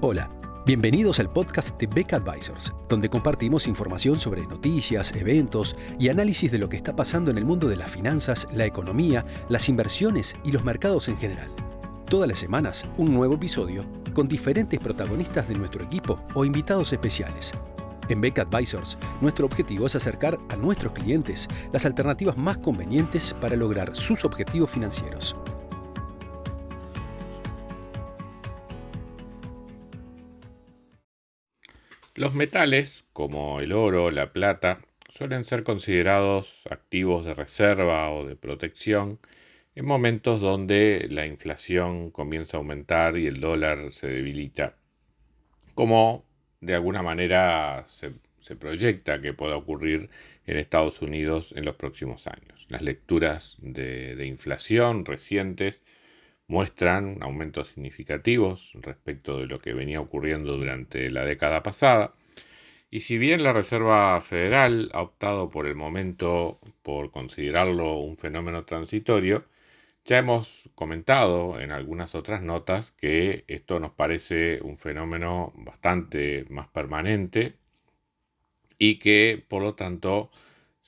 Hola, bienvenidos al podcast de Beck Advisors, donde compartimos información sobre noticias, eventos y análisis de lo que está pasando en el mundo de las finanzas, la economía, las inversiones y los mercados en general. Todas las semanas, un nuevo episodio con diferentes protagonistas de nuestro equipo o invitados especiales. En Beck Advisors, nuestro objetivo es acercar a nuestros clientes las alternativas más convenientes para lograr sus objetivos financieros. Los metales, como el oro, la plata, suelen ser considerados activos de reserva o de protección en momentos donde la inflación comienza a aumentar y el dólar se debilita, como de alguna manera se, proyecta que pueda ocurrir en Estados Unidos en los próximos años. Las lecturas de, de inflación recientes muestran aumentos significativos respecto de lo que venía ocurriendo durante la década pasada. Y si bien la Reserva Federal ha optado por el momento por considerarlo un fenómeno transitorio, ya hemos comentado en algunas otras notas que esto nos parece un fenómeno bastante más permanente y que por lo tanto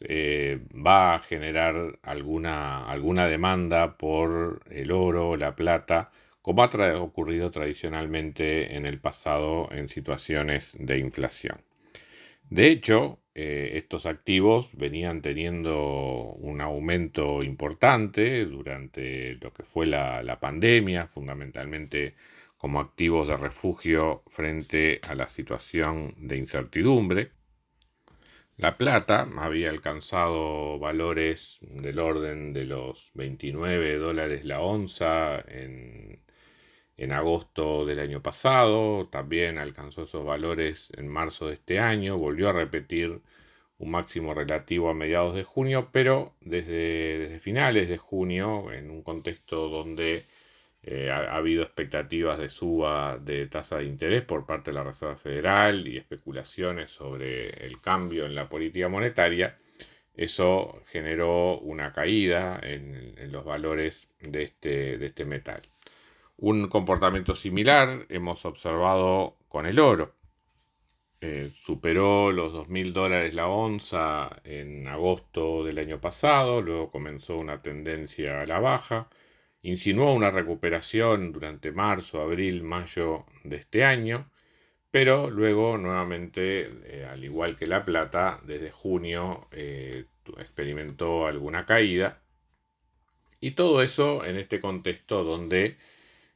eh, va a generar alguna, alguna demanda por el oro, la plata, como ha ocurrido tradicionalmente en el pasado en situaciones de inflación. De hecho, eh, estos activos venían teniendo un aumento importante durante lo que fue la pandemia, fundamentalmente como activos de refugio frente a la situación de incertidumbre. La plata había alcanzado valores del orden de los 29 dólares la onza en, agosto del año pasado, también alcanzó esos valores en marzo de este año, volvió a repetir un máximo relativo a mediados de junio, pero desde, desde finales de junio, en un contexto donde eh, ha, habido expectativas de suba de tasa de interés por parte de la Reserva Federal y especulaciones sobre el cambio en la política monetaria. Eso generó una caída en, los valores de este, de este metal. Un comportamiento similar hemos observado con el oro. Eh, superó los 2.000 dólares la onza en agosto del año pasado, luego comenzó una tendencia a la baja insinuó una recuperación durante marzo, abril, mayo de este año, pero luego nuevamente, eh, al igual que la plata, desde junio eh, experimentó alguna caída. Y todo eso en este contexto donde,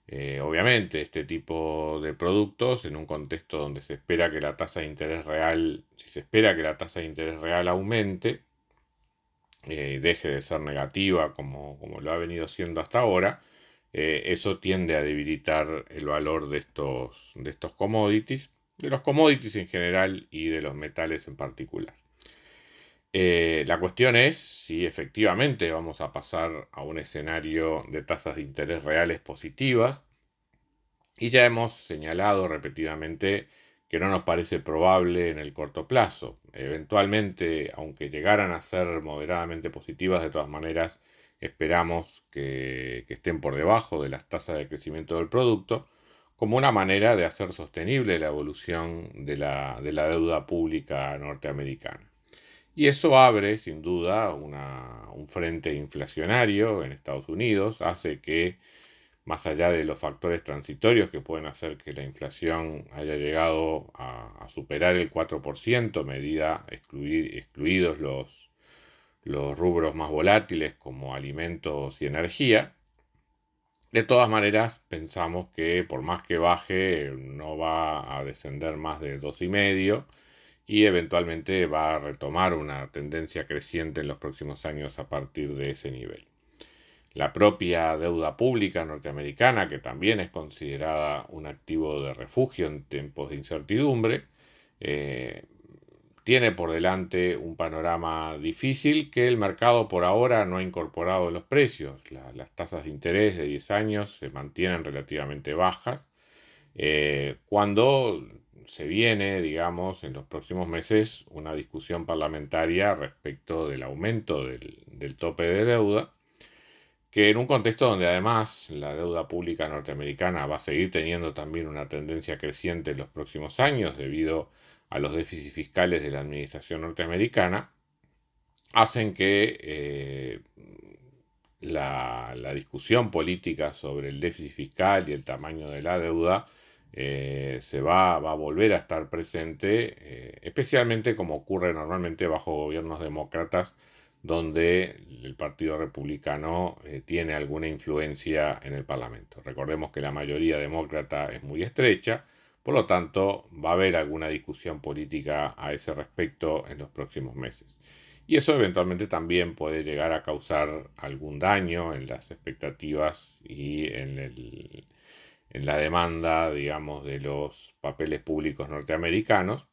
eh, obviamente, este tipo de productos, en un contexto donde se espera que la tasa de interés real, si se espera que la tasa de interés real aumente, deje de ser negativa como, como, lo ha venido siendo hasta ahora, eh, eso tiende a debilitar el valor de estos, de estos commodities, de los commodities en general y de los metales en particular. Eh, la cuestión es si efectivamente vamos a pasar a un escenario de tasas de interés reales positivas. Y ya hemos señalado repetidamente que no nos parece probable en el corto plazo. Eventualmente, aunque llegaran a ser moderadamente positivas, de todas maneras esperamos que, estén por debajo de las tasas de crecimiento del producto, como una manera de hacer sostenible la evolución de la, deuda pública norteamericana. Y eso abre, sin duda, un frente inflacionario en Estados Unidos, hace que más allá de los factores transitorios que pueden hacer que la inflación haya llegado a, superar el 4%, medida excluidos los, los rubros más volátiles como alimentos y energía, de todas maneras, pensamos que por más que baje, no va a descender más de 2,5 y eventualmente va a retomar una tendencia creciente en los próximos años a partir de ese nivel. La propia deuda pública norteamericana, que también es considerada un activo de refugio en tiempos de incertidumbre, eh, tiene por delante un panorama difícil que el mercado por ahora no ha incorporado en los precios. las tasas de interés de 10 años se mantienen relativamente bajas. Eh, cuando se viene, digamos, en los próximos meses una discusión parlamentaria respecto del aumento del tope de deuda que en un contexto donde además la deuda pública norteamericana va a seguir teniendo también una tendencia creciente en los próximos años debido a los déficits fiscales de la administración norteamericana, hacen que eh, la, discusión política sobre el déficit fiscal y el tamaño de la deuda eh, se va, a volver a estar presente, eh, especialmente como ocurre normalmente bajo gobiernos demócratas, donde el Partido Republicano eh, tiene alguna influencia en el Parlamento. Recordemos que la mayoría demócrata es muy estrecha, por lo tanto va a haber alguna discusión política a ese respecto en los próximos meses. Y eso eventualmente también puede llegar a causar algún daño en las expectativas y en, en la demanda, digamos, de los papeles públicos norteamericanos.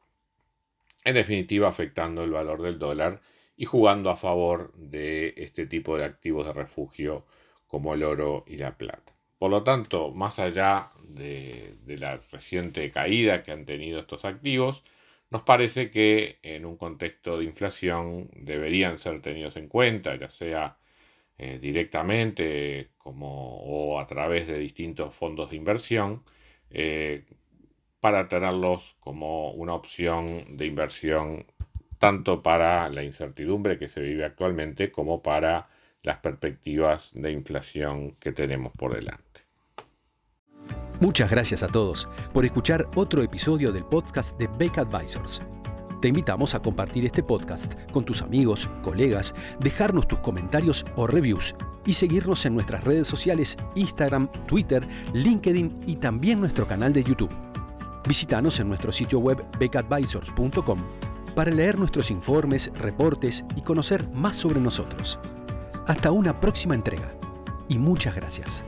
En definitiva, afectando el valor del dólar y jugando a favor de este tipo de activos de refugio como el oro y la plata. Por lo tanto, más allá de, la reciente caída que han tenido estos activos, nos parece que en un contexto de inflación deberían ser tenidos en cuenta, ya sea eh, directamente como, o a través de distintos fondos de inversión, eh, para tenerlos como una opción de inversión tanto para la incertidumbre que se vive actualmente como para las perspectivas de inflación que tenemos por delante. Muchas gracias a todos por escuchar otro episodio del podcast de Beck Advisors. Te invitamos a compartir este podcast con tus amigos, colegas, dejarnos tus comentarios o reviews y seguirnos en nuestras redes sociales Instagram, Twitter, LinkedIn y también nuestro canal de YouTube. Visítanos en nuestro sitio web beckadvisors.com para leer nuestros informes, reportes y conocer más sobre nosotros. Hasta una próxima entrega y muchas gracias.